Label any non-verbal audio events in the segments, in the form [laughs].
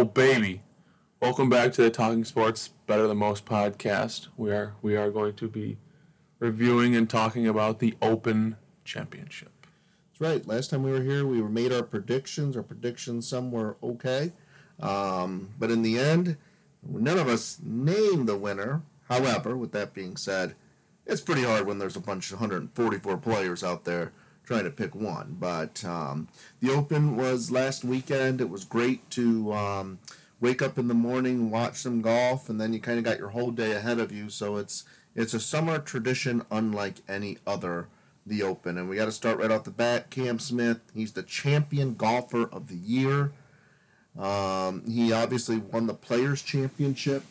Oh baby, welcome back to the Talking Sports Better Than Most podcast. We are we are going to be reviewing and talking about the Open Championship. That's right. Last time we were here, we made our predictions. Our predictions, some were okay, um, but in the end, none of us named the winner. However, with that being said, it's pretty hard when there's a bunch of 144 players out there trying to pick one. But um, the Open was last weekend. It was great to um, wake up in the morning, watch some golf, and then you kind of got your whole day ahead of you. So it's it's a summer tradition unlike any other. The Open, and we got to start right off the bat. Cam Smith, he's the champion golfer of the year. Um, he obviously won the Players Championship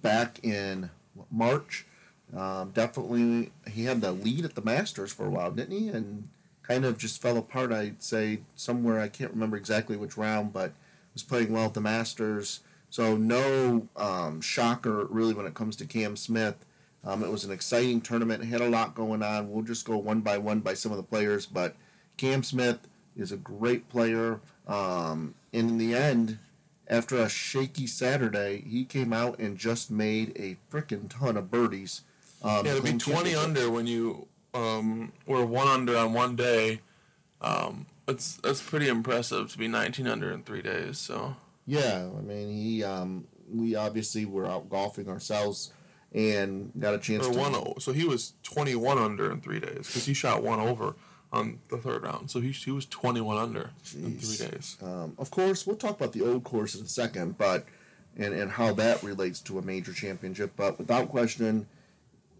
back in March. Um, definitely, he had the lead at the Masters for a while, didn't he? And kind of just fell apart. I'd say somewhere I can't remember exactly which round, but was playing well at the Masters. So no um, shocker really when it comes to Cam Smith. Um, it was an exciting tournament. It had a lot going on. We'll just go one by one by some of the players, but Cam Smith is a great player. Um, and in the end, after a shaky Saturday, he came out and just made a freaking ton of birdies. Um, yeah, to be twenty under when you um, were one under on one day, um, it's that's pretty impressive to be nineteen under in three days. So yeah, I mean he um, we obviously were out golfing ourselves and got a chance or to one. So he was twenty one under in three days because he shot one over on the third round. So he, he was 21 under Jeez. in three days. Um, of course, we'll talk about the old course in a second, but and, and how that relates to a major championship. But without question,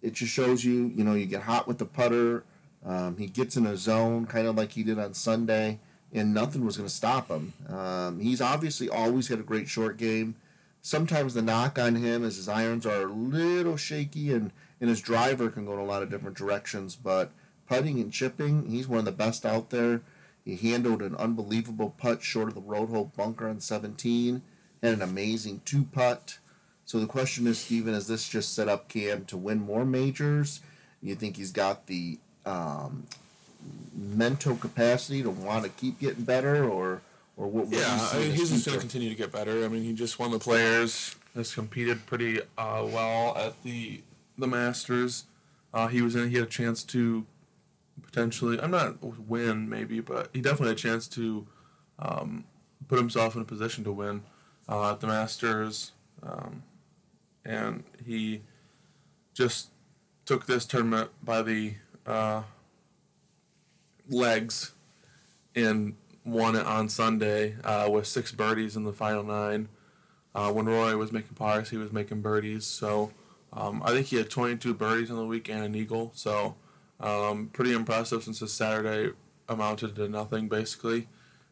it just shows you, you know, you get hot with the putter. Um, he gets in a zone, kind of like he did on Sunday, and nothing was going to stop him. Um, he's obviously always had a great short game. Sometimes the knock on him is his irons are a little shaky, and, and his driver can go in a lot of different directions. But putting and chipping, he's one of the best out there. He handled an unbelievable putt short of the road hole bunker on 17. Had an amazing two putt. So the question is, Stephen, is this just set up Cam to win more majors? You think he's got the um, mental capacity to want to keep getting better, or or what? what yeah, I mean, he's just going to continue to get better. I mean, he just won the Players. Has competed pretty uh, well at the the Masters. Uh, he was in. He had a chance to potentially. I'm not win maybe, but he definitely had a chance to um, put himself in a position to win uh, at the Masters. Um, and he just took this tournament by the uh, legs and won it on Sunday uh, with six birdies in the final nine. Uh, when Roy was making pars, he was making birdies. So um, I think he had 22 birdies on the week and an eagle. So um, pretty impressive since his Saturday amounted to nothing basically.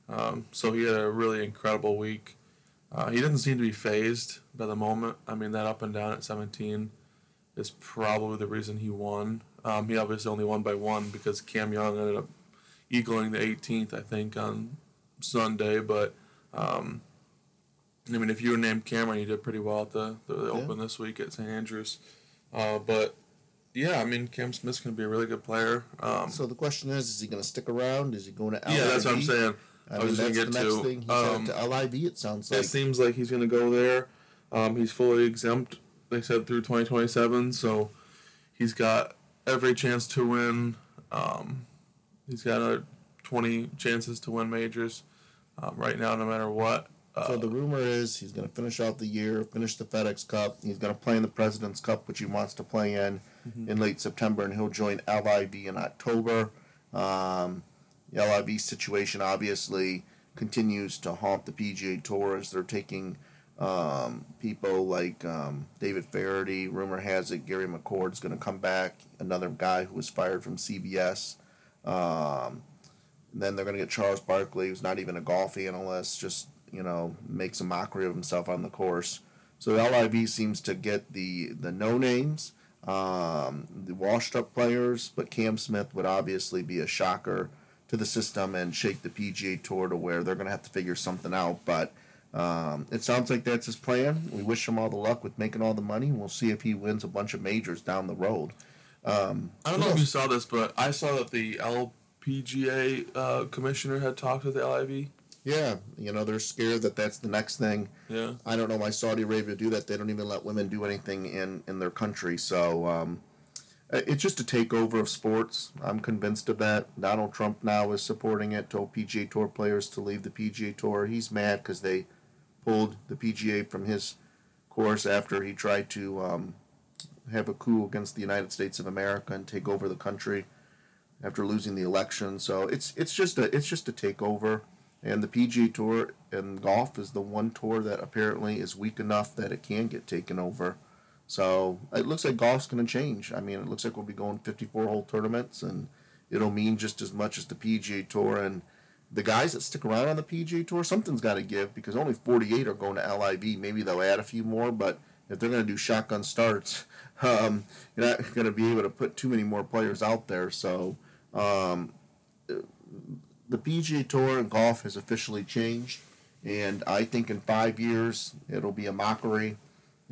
Um, so he had a really incredible week. Uh, he doesn't seem to be phased by the moment. I mean, that up and down at 17 is probably the reason he won. Um, he obviously only won by one because Cam Young ended up equaling the 18th, I think, on Sunday. But um, I mean, if you were named Cameron, you did pretty well at the, the, the yeah. Open this week at St. Andrews. Uh, but yeah, I mean, Cam Smith's going to be a really good player. Um, so the question is, is he going to stick around? Is he going to? Yeah, that's what I'm saying. I, I was going to get to. Thing. He's um, to LIV. It sounds like. It seems like he's going to go there. Um, he's fully exempt. They said through 2027, so he's got every chance to win. Um, he's got another 20 chances to win majors um, right now, no matter what. Uh, so the rumor is he's going to finish out the year, finish the FedEx Cup. He's going to play in the President's Cup, which he wants to play in mm-hmm. in late September, and he'll join LIV in October. Um, the LIV situation obviously continues to haunt the PGA Tour as they're taking um, people like um, David Feherty. Rumor has it Gary McCord is going to come back, another guy who was fired from CBS. Um, then they're going to get Charles Barkley, who's not even a golf analyst, just you know makes a mockery of himself on the course. So LIV seems to get the the no names um, the washed up players, but Cam Smith would obviously be a shocker to the system and shake the PGA Tour to where they're going to have to figure something out. But um, it sounds like that's his plan. We wish him all the luck with making all the money. We'll see if he wins a bunch of majors down the road. Um, I don't know if you saw this, but I saw that the LPGA uh, commissioner had talked to the LIV. Yeah, you know they're scared that that's the next thing. Yeah. I don't know why Saudi Arabia do that. They don't even let women do anything in in their country. So um, it's just a takeover of sports. I'm convinced of that. Donald Trump now is supporting it. Told PGA Tour players to leave the PGA Tour. He's mad because they pulled the PGA from his course after he tried to um, have a coup against the United States of America and take over the country after losing the election. So it's it's just a it's just a takeover. And the PGA Tour and golf is the one tour that apparently is weak enough that it can get taken over. So it looks like golf's going to change. I mean, it looks like we'll be going 54 hole tournaments, and it'll mean just as much as the PGA Tour. And the guys that stick around on the PGA Tour, something's got to give because only 48 are going to LIV. Maybe they'll add a few more, but if they're going to do shotgun starts, [laughs] um, you're not going to be able to put too many more players out there. So um, the PGA Tour and golf has officially changed, and I think in five years it'll be a mockery,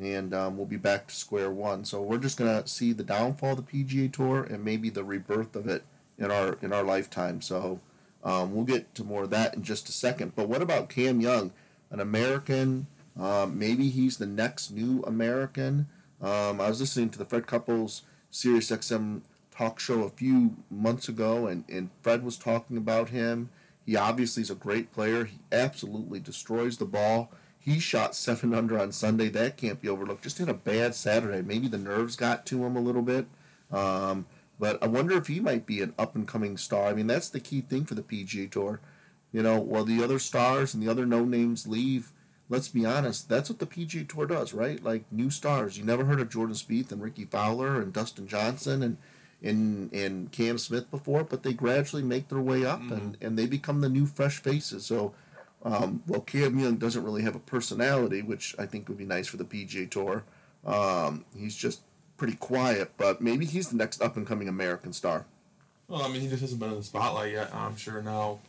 and um, we'll be back to square one. So we're just gonna see the downfall of the PGA Tour and maybe the rebirth of it in our in our lifetime. So um, we'll get to more of that in just a second. But what about Cam Young, an American? Um, maybe he's the next new American. Um, I was listening to the Fred Couples Sirius XM talk show a few months ago, and, and Fred was talking about him. He obviously is a great player. He absolutely destroys the ball. He shot seven under on Sunday. That can't be overlooked. Just had a bad Saturday. Maybe the nerves got to him a little bit. Um, but I wonder if he might be an up and coming star. I mean, that's the key thing for the PGA Tour. You know, while the other stars and the other no names leave, let's be honest, that's what the PGA Tour does, right? Like new stars. You never heard of Jordan Spieth and Rickie Fowler and Dustin Johnson and in in Cam Smith before, but they gradually make their way up mm-hmm. and, and they become the new fresh faces. So, um, well, Cam Young doesn't really have a personality, which I think would be nice for the PGA Tour. Um, he's just pretty quiet, but maybe he's the next up and coming American star. Well, I mean, he just hasn't been in the spotlight yet. I'm sure now,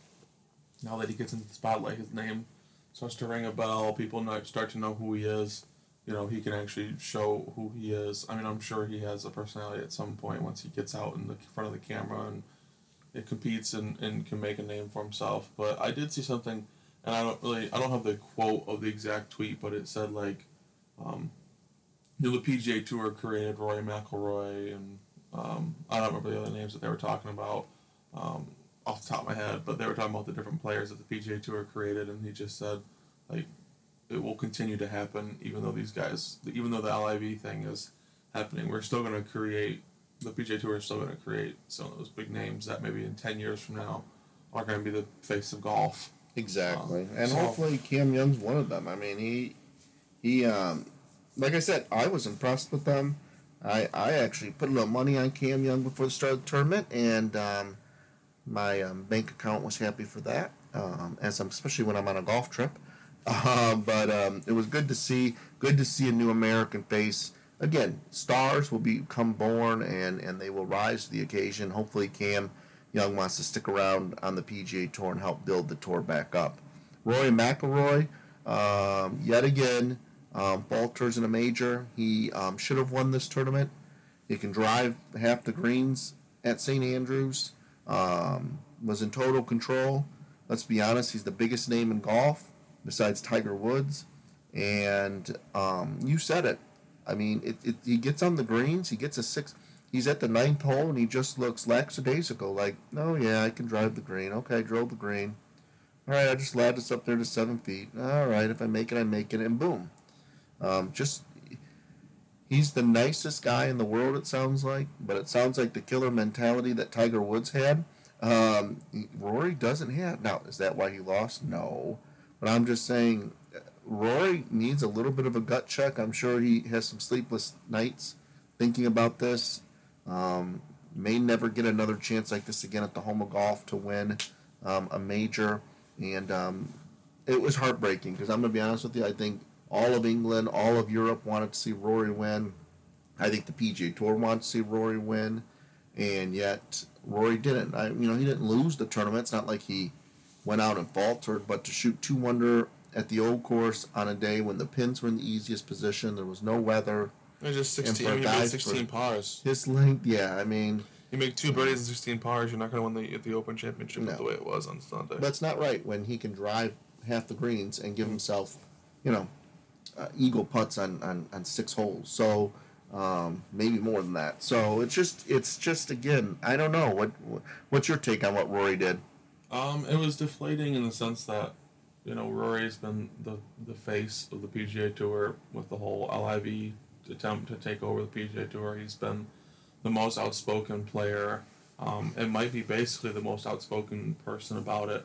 now that he gets into the spotlight, his name starts to ring a bell. People start to know who he is you know, he can actually show who he is. I mean, I'm sure he has a personality at some point once he gets out in the front of the camera and it competes and, and can make a name for himself. But I did see something, and I don't really, I don't have the quote of the exact tweet, but it said like, um, the PGA Tour created Rory McIlroy and um, I don't remember the other names that they were talking about um, off the top of my head, but they were talking about the different players that the PGA Tour created, and he just said like it will continue to happen, even though these guys, even though the LIV thing is happening. We're still going to create the PGA Tour is still going to create some of those big names that maybe in ten years from now are going to be the face of golf. Exactly, um, and so, hopefully Cam Young's one of them. I mean, he he um, like I said, I was impressed with them. I I actually put a little money on Cam Young before the start of the tournament, and um, my um, bank account was happy for that. Um, as I'm especially when I'm on a golf trip. [laughs] Uh, but um, it was good to see. Good to see a new American face. Again, stars will become born and, and they will rise to the occasion. Hopefully, Cam Young wants to stick around on the PGA Tour and help build the tour back up. Rory McIlroy, um, yet again, um, falters in a major. He um, should have won this tournament. He can drive half the greens at St. Andrews. Um, was in total control. Let's be honest, he's the biggest name in golf besides Tiger Woods. And um, you said it. I mean, it, it, he gets on the greens. He gets a six. He's at the ninth hole, and he just looks lackadaisical. Like, oh yeah, I can drive the green. Okay, I drove the green. All right, I just ladded this up there to seven feet. All right, if I make it, I make it, and boom. Um, just he's the nicest guy in the world. It sounds like, but it sounds like the killer mentality that Tiger Woods had. Um, Rory doesn't have. Now, is that why he lost? No. But I'm just saying, Rory needs a little bit of a gut check. I'm sure he has some sleepless nights thinking about this. Um, may never get another chance like this again at the home of golf to win um, a major. And um, it was heartbreaking because I'm going to be honest with you. I think all of England, all of Europe wanted to see Rory win. I think the PGA Tour wants to see Rory win, and yet Rory didn't. I, you know, he didn't lose the tournament. It's not like he went out and faltered, but to shoot two under at the old course on a day when the pins were in the easiest position, there was no weather. It just 16, I mean, 16 pars. His length, yeah, I mean. You make two birdies and sixteen pars, you're not going to win the the Open Championship No. the way it was on Sunday. That's not right when he can drive half the greens and give himself, you know, uh, eagle putts on, on, on six holes. So um, maybe more than that. So it's just it's just again I don't know what what's your take on what Rory did. Um, it was deflating in the sense that, you know, Rory's been the the face of the PGA Tour with the whole LIV attempt to take over the PGA Tour. He's been the most outspoken player. Um, it might be basically the most outspoken person about it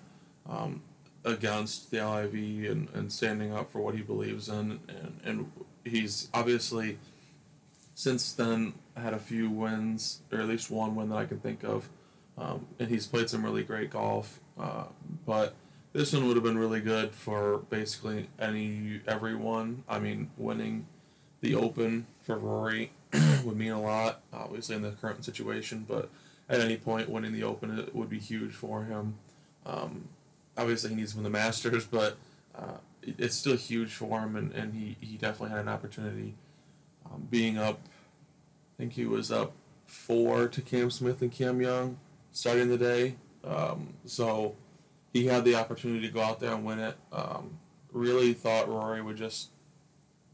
um, against the LIV and, and standing up for what he believes in. And, and he's obviously since then had a few wins, or at least one win that I can think of. Um, and he's played some really great golf. Uh, but this one would have been really good for basically any everyone. I mean, winning the Open for Rory [clears throat] would mean a lot, obviously in the current situation. But at any point, winning the Open it would be huge for him. Um, obviously, he needs to win the Masters, [laughs] but uh, it's still huge for him, and, and he, he definitely had an opportunity. Um, being up, I think he was up four to Cam Smith and Cam Young starting the day. Um, so he had the opportunity to go out there and win it. Um, really thought Rory would just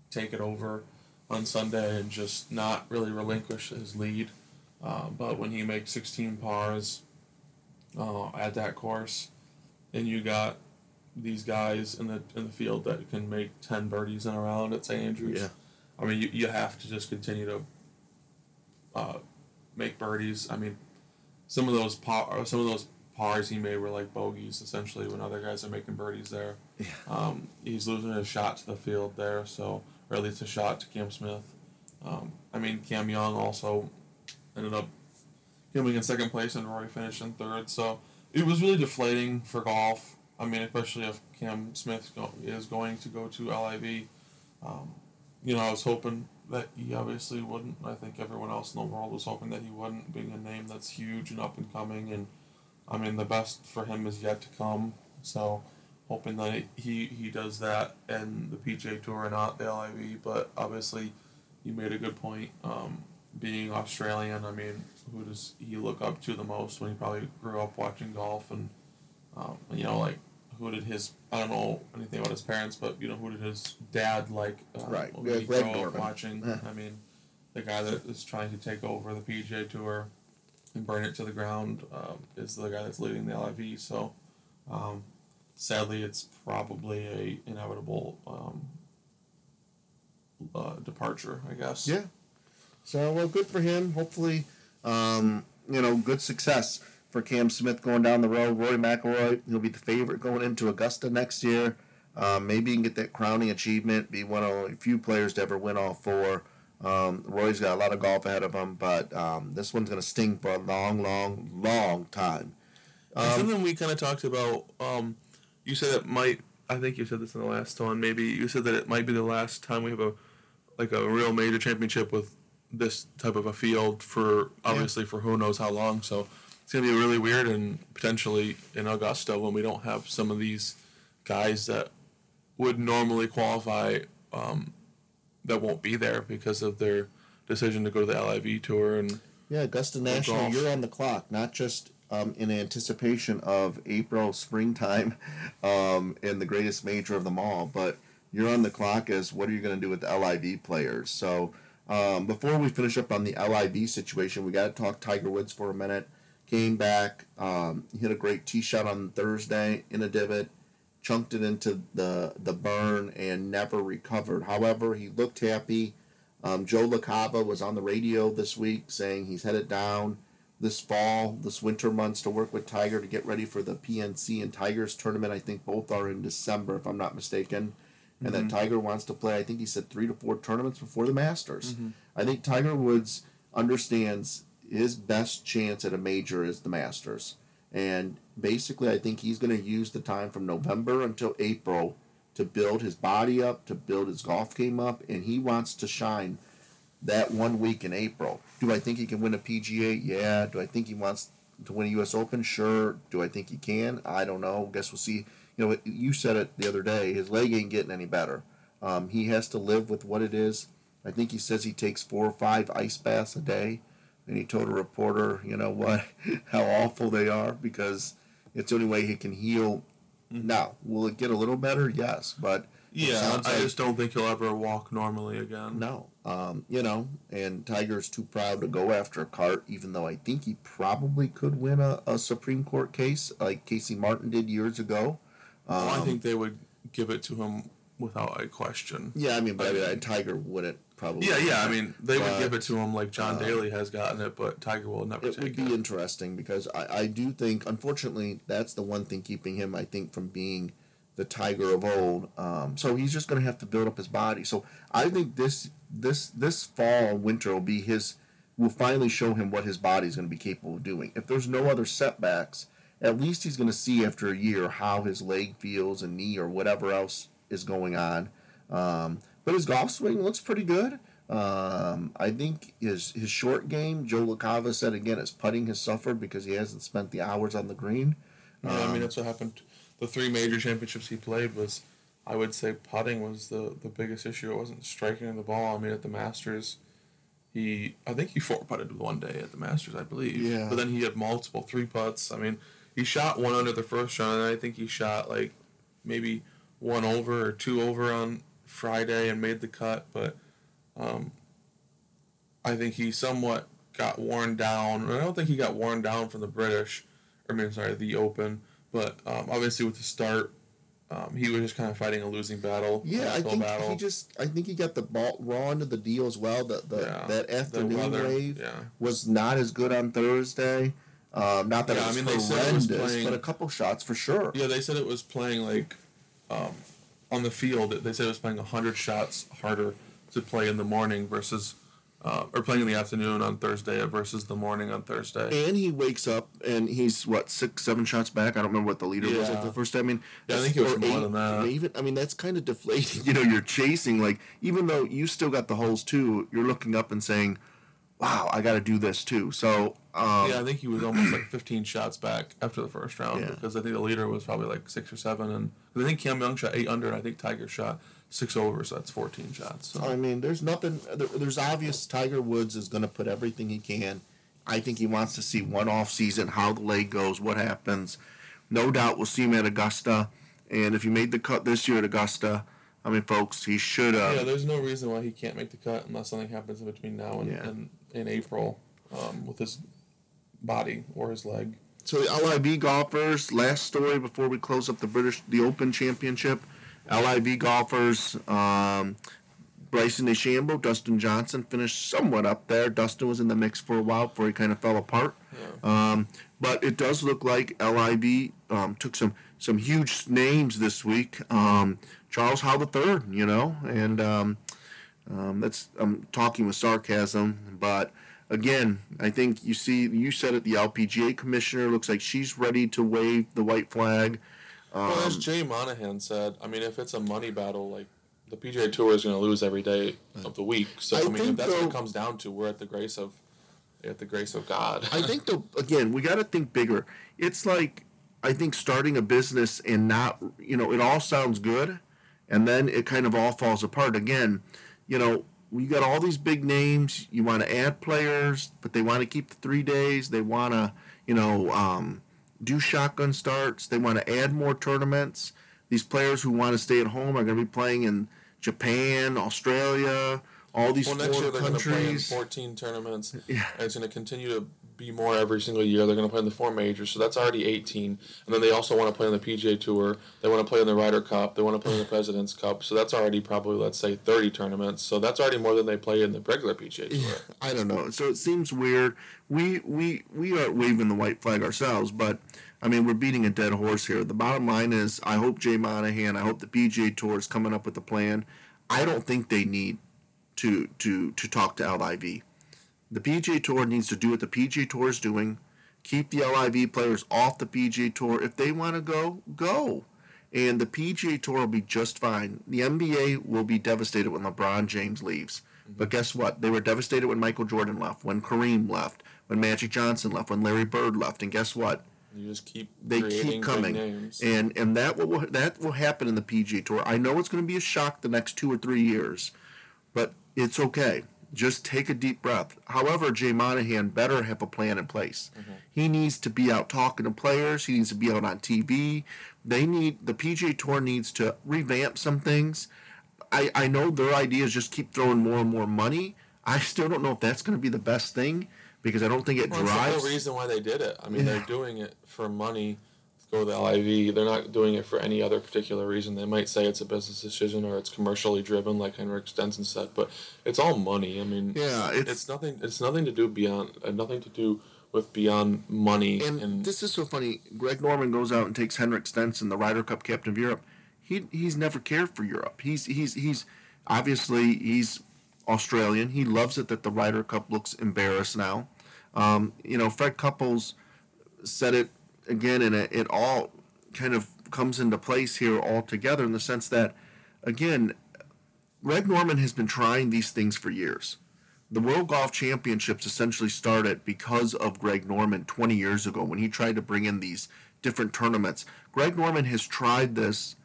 take it over on Sunday and just not really relinquish his lead. Uh, but when he makes 16 pars uh, at that course, and you got these guys in the in the field that can make 10 birdies in a round at St. Andrews, Yeah. I mean, you, you have to just continue to uh, make birdies. I mean, some of those par, some of those pars he made were like bogeys essentially when other guys are making birdies there. Yeah. Um, he's losing his shot to the field there, so or at least a shot to Cam Smith. Um, I mean, Cam Young also ended up coming in second place and Rory finished in third. So it was really deflating for golf. I mean, especially if Cam Smith is going to go to LIV. Um, you know, I was hoping that he obviously wouldn't. I think everyone else in the world was hoping that he wouldn't, being a name that's huge and up and coming. And I mean, the best for him is yet to come. So hoping that he he does that and the PJ Tour and not the LIV. But obviously, you made a good point. Um, being Australian, I mean, who does he look up to the most when he probably grew up watching golf and um, you know like who did his I don't know anything about his parents, but you know who did his dad like uh, Right. when Yeah, he Greg grew up watching. Yeah. I mean, the guy that is trying to take over the PGA Tour and burn it to the ground um, is the guy that's leading the LIV. So, um, sadly, it's probably a inevitable um, uh, departure, I guess. Yeah. So well, good for him. Hopefully, um, you know, good success for Cam Smith going down the road. Rory McIlroy, he'll be the favorite going into Augusta next year. Um, maybe he can get that crowning achievement, be one of only a few players to ever win all four. Um, Roy's got a lot of golf ahead of him, but um, this one's going to sting for a long, long, long time. And Um, something we kind of talked about. You said it might. I think you said this in the last one. Maybe you said that it might be the last time we have a like a real major championship with this type of a field for obviously for who knows how long. So it's gonna be really weird and potentially in Augusta when we don't have some of these guys that would normally qualify um, that won't be there because of their decision to go to the LIV tour and Yeah, Augusta National, golf. you're on the clock, not just um, in anticipation of April, springtime, um, and the greatest major of them all, but you're on the clock as what are you going to do with the LIV players? So um, before we finish up on the LIV situation, we got to talk Tiger Woods for a minute. Came back, um, hit a great tee shot on Thursday in a divot, chunked it into the the burn, and never recovered. However, he looked happy. Um, Joe LaCava was on the radio this week saying he's headed down this fall, this winter months to work with Tiger to get ready for the PNC and Tigers tournament. I think both are in December, if I'm not mistaken. And that mm-hmm. Tiger wants to play, I think he said three to four tournaments before the Masters. Mm-hmm. I think Tiger Woods understands his best chance at a major is the Masters. And basically, I think he's going to use the time from November until April to build his body up, to build his golf game up, and he wants to shine that one week in April. Do I think he can win a PGA? Yeah. Do I think he wants to win a U.S. Open? Sure. Do I think he can? I don't know. Guess we'll see. You know, you said it the other day. His leg ain't getting any better. Um, he has to live with what it is. I think he says he takes four or five ice baths a day, and he told a reporter, you know what, [laughs] how awful they are because it's the only way he can heal. Mm-hmm. Now, will it get a little better? Yes, but Yeah, I like- just don't think he'll ever walk normally again. no, um, you know, and Tiger's too proud to go after a cart, even though I think he probably could win a, a Supreme Court case like Casey Martin did years ago. Um, Well, I think they would give it to him without a question. yeah, I mean, but I mean, Tiger wouldn't probably. Yeah, yeah. I mean, they would give it to him like John uh, Daly has gotten it, but Tiger will never take it would it. be interesting because I, I do think, unfortunately, that's the one thing keeping him, I think, from being the Tiger of old. Um, so he's just going to have to build up his body. So I think this this this fall winter will be his. Will finally show him what his body is going to be capable of doing. If there's no other setbacks, at least he's going to see after a year how his leg feels and knee or whatever else is going on. Um, but his golf swing looks pretty good. Um, I think his his short game, Joe LaCava said again, his putting has suffered because he hasn't spent the hours on the green. Yeah, I Um, mean that's what happened. The three major championships he played was, I would say, putting was the the biggest issue. It wasn't striking the ball. I mean, at the Masters, he I think he four putted one day at the Masters, I believe. Yeah. But then he had multiple three putts. I mean, he shot one under the first round, and I think he shot like maybe one over or two over on Friday and made the cut. But um, I think he somewhat got worn down. I don't think he got worn down from the British. I mean, sorry, the Open. But um, obviously, with the start, um, he was just kind of fighting a losing battle. Yeah, I think battle. he just I think he got the ball raw into the deal as well. The, the Yeah, that afternoon weather, wave Yeah. was not as good on Thursday. Um, not that Yeah, it I was mean, they said it was horrendous, playing- but a couple shots for sure. Yeah, they said it was playing like um, on the field. They said it was playing hundred shots harder to play in the morning versus uh, or playing in the afternoon on Thursday versus the morning on Thursday. And he wakes up and he's what six, seven shots back. I don't remember what the leader was at the first time. I mean, Yeah, I think it was more eight, than that. Even I mean, that's kind of deflating. [laughs] You know, you're chasing like even though you still got the holes too, you're looking up and saying, "Wow, I got to do this too." So um, yeah, I think he was almost like 15 shots back after the first round Yeah. because I think the leader was probably like six or seven, and I think Cam Young shot eight under, and I think Tiger shot six overs. so that's 14 shots. So. I mean, there's nothing. There, there's obvious. Tiger Woods is going to put everything he can. I think he wants to see one off season, how the leg goes, what happens. No doubt we'll see him at Augusta. And if he made the cut this year at Augusta, I mean, folks, he should have. Yeah, there's no reason why he can't make the cut unless something happens between now and, Yeah. and in April um, with his body or his leg. So the LIV golfers. Last story before we close up the British, the Open Championship. LIV golfers. Um, Bryson DeChambeau, Dustin Johnson finished somewhat up there. Dustin was in the mix for a while before he kind of fell apart. Um, but it does look like LIV um, took some some huge names this week. Um, Charles Howell III, you know, and um, um, that's I'm talking with sarcasm, but again, I think you see you said it. The LPGA commissioner looks like she's ready to wave the white flag. Well, as Um, Jay Monahan said, I mean, if it's a money battle, like the PGA Tour is going to lose every day of the week. So I I, mean, if that's what it comes down to, we're at the grace of at the grace of God. I think though, again we got to think bigger. It's like I think starting a business and not you know it all sounds good, and then it kind of all falls apart again. You know we got all these big names. You want to add players, but they want to keep the three days. They want to you know um, do shotgun starts. They want to add more tournaments. These players who want to stay at home are going to be playing in Japan, Australia, all these well, next year they're going to play in 14 tournaments. Yeah. And it's going to continue to be more every single year. They're going to play in the four majors, so that's already 18. And then they also want to play in the PGA Tour. They want to play in the Ryder Cup. They want to play in the President's Cup. So that's already probably, let's say, 30 tournaments. So that's already more than they play in the regular PGA Tour. Yeah, I don't know. So it seems weird. We we we aren't waving the white flag ourselves, but I mean we're beating a dead horse here. The bottom line is, I hope Jay Monahan, I hope the PGA Tour is coming up with a plan. I don't think they need to to to talk to LIV. The PGA Tour needs to do what the PGA Tour is doing. Keep the LIV players off the PGA Tour. If they want to go, go. And the PGA Tour will be just fine. The NBA will be devastated when LeBron James leaves. Mm-hmm. But guess what? They were devastated when Michael Jordan left, when Kareem left, when Magic Johnson left, when Larry Bird left. And guess what? You just keep They keep coming, and and that will that will happen in the PGA Tour. I know it's going to be a shock the next two or three years, but it's okay. Just take a deep breath. However, Jay Monahan better have a plan in place. Mm-hmm. He needs to be out talking to players. He needs to be out on TV. They need the PGA Tour needs to revamp some things. I, I know their idea is just keep throwing more and more money. I still don't know if that's going to be the best thing because I don't think it well, drives. That's the whole reason why they did it. I mean, yeah. they're doing it for money go the LIV. They're not doing it for any other particular reason. They might say it's a business decision or it's commercially driven, like Henrik Stenson said, but it's all money. I mean, yeah, it's, it's nothing. It's nothing to do beyond. Uh, nothing to do with beyond money. And, and, this is so funny. Greg Norman goes out and takes Henrik Stenson, the Ryder Cup captain of Europe. He he's never cared for Europe. He's he's he's obviously he's Australian. He loves it that the Ryder Cup looks embarrassed now. Um, you know, Fred Couples said it again, and it, all kind of comes into place here all together in the sense that, again, Greg Norman has been trying these things for years. The World Golf Championships essentially started because of Greg Norman 20 years ago when he tried to bring in these different tournaments. Greg Norman has tried this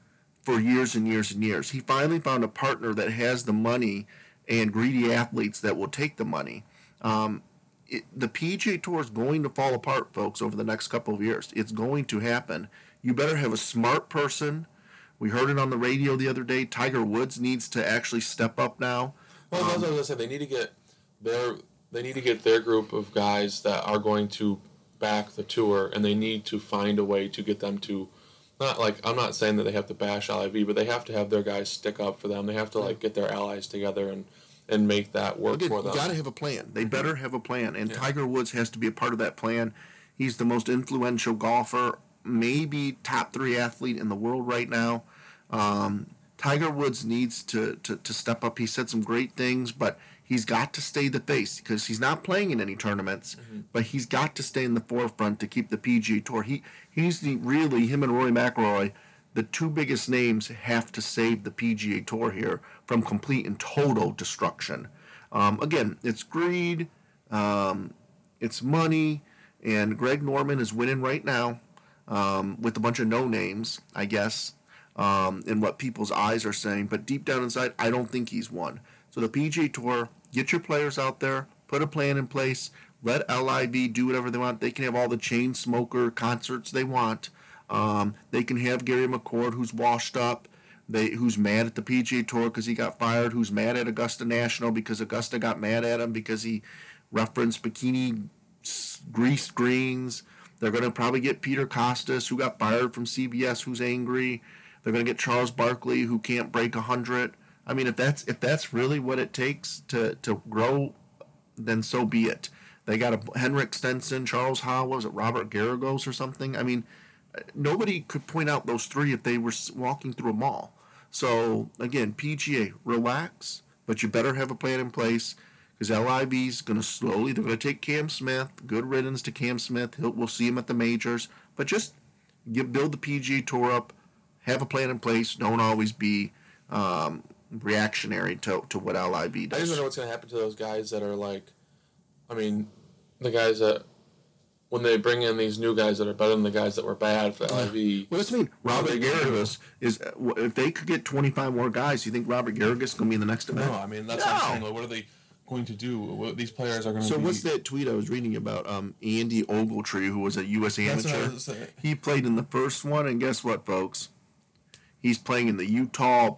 for years and years and years. He finally found a partner that has the money and greedy athletes that will take the money. Um, it, the PGA Tour is going to fall apart, folks, over the next couple of years. It's going to happen. You better have a smart person. We heard it on the radio the other day. Tiger Woods needs to actually step up now. Well, um, that's what I was gonna say. They need to get their they need to get their group of guys that are going to back the tour, and they need to find a way to get them to not like I'm not saying that they have to bash LIV, but they have to have their guys stick up for them. They have to like get their allies together and and make that work Again, for them. You got to have a plan. They mm-hmm. better have a plan, and yeah. Tiger Woods has to be a part of that plan. He's the most influential golfer, maybe top three athlete in the world right now. Um, Tiger Woods needs to, to, to step up. He said some great things, but he's got to stay the face because he's not playing in any tournaments, mm-hmm. but he's got to stay in the forefront to keep the PGA Tour. He he's the really him and Rory McIlroy the two biggest names have to save the PGA Tour here from complete and total destruction. Um, again, it's greed, um, it's money, and Greg Norman is winning right now um, with a bunch of no names, I guess, um, in what people's eyes are saying. But deep down inside, I don't think he's won. So the PGA Tour, get your players out there, put a plan in place, let LIV do whatever they want. They can have all the chain smoker concerts they want. Um, they can have Gary McCord, who's washed up, they who's mad at the PGA Tour because he got fired, who's mad at Augusta National because Augusta got mad at him because he referenced bikini grease greens. They're going to probably get Peter Kostis, who got fired from CBS, who's angry. They're going to get Charles Barkley, who can't break hundred. I mean, if that's if that's really what it takes to to grow, then so be it. They got a Henrik Stenson, Charles Howell, was it Robert Garrigus or something? I mean, nobody could point out those three if they were walking through a mall. So again, PGA, relax, but you better have a plan in place because LIV is going to slowly. They're going to take Cam Smith. Good riddance to Cam Smith. He'll, we'll see him at the majors, but just get, build the PGA Tour up. Have a plan in place. Don't always be um, reactionary to, to what LIV does. I just don't know what's going to happen to those guys that are like, I mean, the guys that when they bring in these new guys that are better than the guys that were bad for LIV. Well, that's mean. Robert Garrigus is if they could get twenty five more guys, you think Robert Garrigus is going to be in the next event? No, I mean that's no. what I'm saying. What are they going to do? What, these players are going to. So be... what's that tweet I was reading about? Um, Andy Ogletree, who was a U.S. amateur. He played in the first one, and guess what, folks? He's playing in the Utah.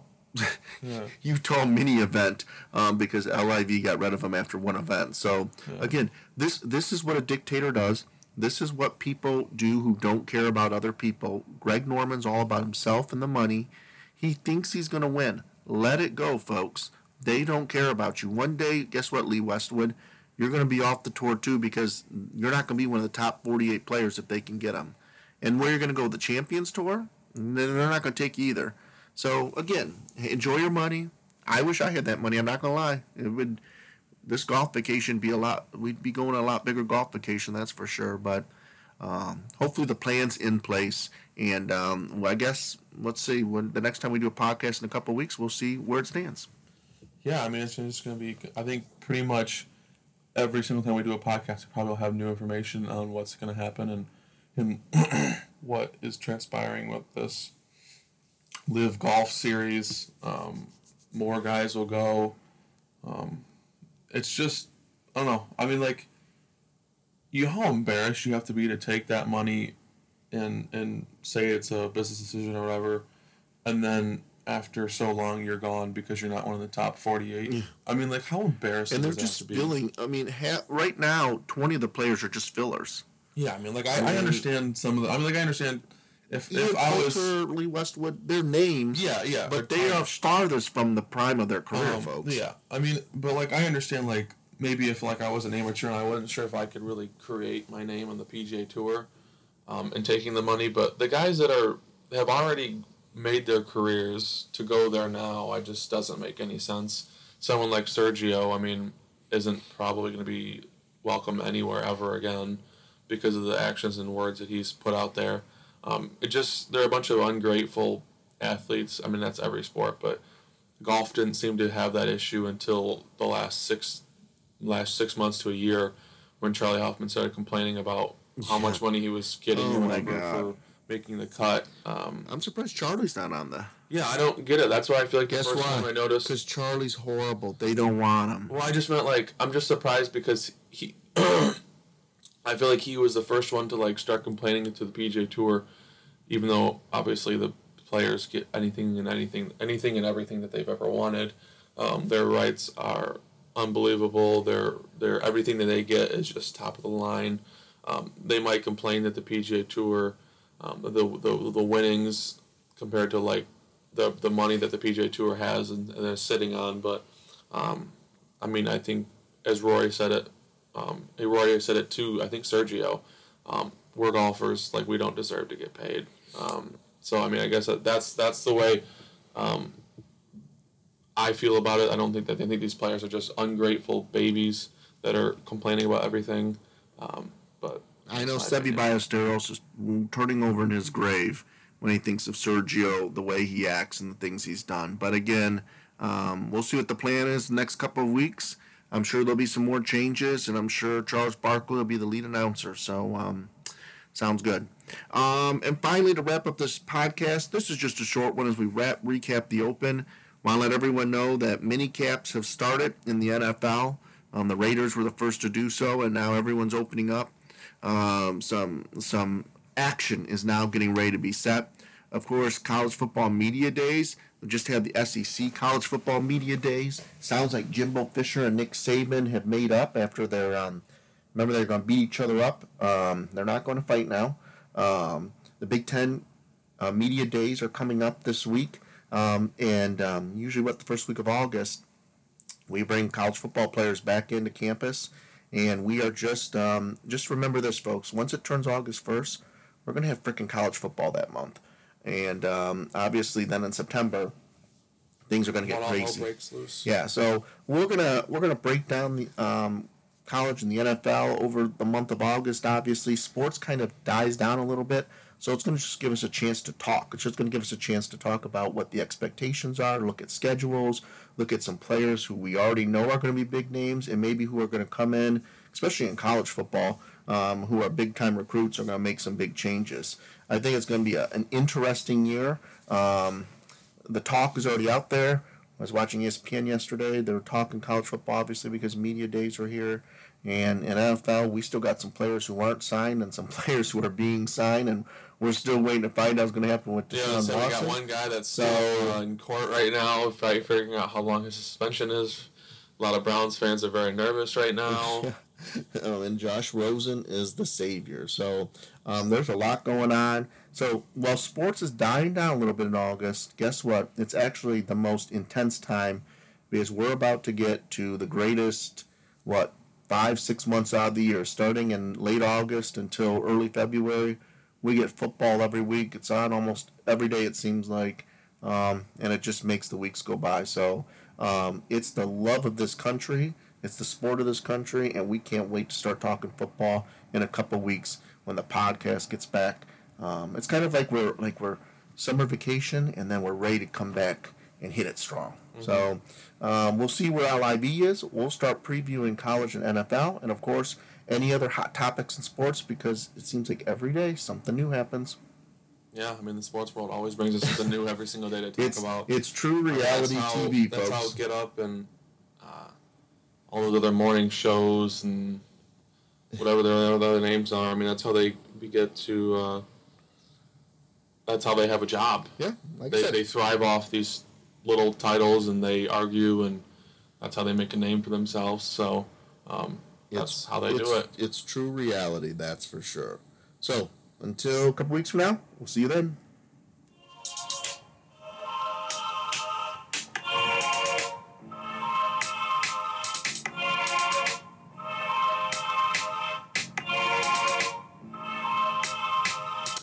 yeah. [laughs] Utah mini event um, because LIV got rid of him after one event. So yeah. again, this this is what a dictator does this is what people do who don't care about other people. Greg Norman's all about himself and the money. He thinks he's going to win. Let it go, folks. They don't care about you. One day, guess what, Lee Westwood? You're going to be off the tour too because you're not going to be one of the top 48 players if they can get them. And where you're going to go, the Champions Tour? They're not going to take you either. So again, enjoy your money. I wish I had that money. I'm not going to lie. It would this golf vacation be a lot. We'd be going on a lot bigger golf vacation, that's for sure. But um, hopefully the plan's in place. And um, well, I guess let's see when the next time we do a podcast in a couple weeks, we'll see where it stands. Yeah, I mean it's just going to be. I think pretty much every single time we do a podcast, we probably will have new information on what's going to happen and and [clears throat] what is transpiring with this LIV golf series. Um, more guys will go. Um, it's just I don't know. I mean, like, you know how embarrassed you have to be to take that money, and and say it's a business decision or whatever, and then after so long you're gone because you're not one of the top 48 Yeah. i mean like how embarrassing and they're does that just have to be? filling. I mean, ha- right now, twenty of the players are just fillers. yeah i mean like I i, I understand some of the i mean like i understand if Ian if i was Poulter, Lee Westwood, their names. yeah yeah But they are farthest from the prime of their career, Um, folks. Yeah, I mean, but like I understand, like maybe if like I was an amateur and I wasn't sure if I could really create my name on the PGA Tour, um, and taking the money, but the guys that are have already made their careers to go there now, I just doesn't make any sense. Someone like Sergio, I mean, isn't probably going to be welcome anywhere ever again because of the actions and words that he's put out there. Um, it just they're a bunch of ungrateful athletes. I mean, that's every sport, but golf didn't seem to have that issue until the last six last six months to a year when Charley Hoffman started complaining about how much money he was getting Oh my God. for making the cut. Um, I'm surprised Charley's not on the. yeah, I don't get it. That's why I feel like Guess the first why? time I noticed. Because Charley's horrible. They don't want him. Well, I just meant like I'm just surprised because he. [clears throat] I feel like he was the first one to like start complaining to the PJ Tour, even though obviously the players get anything and anything, anything and everything that they've ever wanted. Um, their rights are unbelievable. Their their everything that they get is just top of the line. Um, they might complain that the PGA Tour, um, the, the the winnings compared to like the the money that the PGA Tour has and, and they're sitting on, but um, I mean I think as Rory said it, um, Rory said it too. I think Sergio, um, we're golfers like we don't deserve to get paid. Um, so I mean I guess that, that's that's the way. Um, I feel about it. I don't think that I think these players are just ungrateful babies that are complaining about everything. Um, but I know Seve. Ballesteros is turning over in his grave when he thinks of Sergio, the way he acts and the things he's done. But again, um, we'll see what the plan is the next couple of weeks. I'm sure there'll be some more changes, and I'm sure Charles Barkley will be the lead announcer. So, um, sounds good. Um, and finally, to wrap up this podcast, this is just a short one as we wrap recap the Open. Want to let everyone know that mini camps have started in the NFL. Um, the Raiders were the first to do so, and now everyone's opening up. Um, some some action is now getting ready to be set. Of course, college football media days. We just had the SEC college football media days. Sounds like Jimbo Fisher and Nick Saban have made up after their um, remember they're going to beat each other up. Um, they're not going to fight now. Um, the Big Ten uh, media days are coming up this week, um, and um, usually what the first week of August we bring college football players back into campus, and we are just um, just remember this, folks. Once it turns August first, we're gonna have freaking college football that month, and um, obviously then in September, things are gonna get All crazy. Yeah, so we're gonna we're gonna break down the um, college and the NFL over the month of August. Obviously, sports kind of dies down a little bit, so it's gonna just give us a chance to talk. It's just gonna give us a chance to talk about what the expectations are, look at schedules, look at some players who we already know are going to be big names, and maybe who are going to come in, especially in college football, um, who are big time recruits, are going to make some big changes. I think it's going to be a, an interesting year. Um, the talk is already out there. I was watching ESPN yesterday. They were talking college football, obviously, because media days are here. And in NFL, we still got some players who aren't signed and some [laughs] players who are being signed, and we're still waiting to find out what's going to happen with Yeah, Deshaun so we got one guy that's So- still in court right now, figuring out how long his suspension is. A lot of Browns fans are very nervous right now. [laughs] oh, [laughs] and Josh Rosen is the savior. So um, there's a lot going on. So while sports is dying down a little bit in August, guess what? It's actually the most intense time because we're about to get to the greatest, what, five, six months out of the year, starting in late August until early February. We get football every week. It's on almost every day, it seems like. Um, and it just makes the weeks go by. So um, it's the love of this country. It's the sport of this country, and we can't wait to start talking football in a couple weeks when the podcast gets back. Um, it's kind of like we're like we're summer vacation, and then we're ready to come back and hit it strong. So um, we'll see where LIV is. We'll start previewing college and NFL, and of course any other hot topics in sports because it seems like every day something new happens. Yeah, I mean the sports world always brings us something new every single day to talk It's about. it's true I mean, reality that's how, TV, That's folks. how Get Up and all those other morning shows and whatever their other names are. I mean, that's how they get to. Uh, that's how they have a job. Yeah, like they, I said, they thrive off these little titles and they argue and that's how they make a name for themselves. So um, that's how they it's, do it. It's true reality, that's for sure. So until a couple weeks from now, we'll see you then.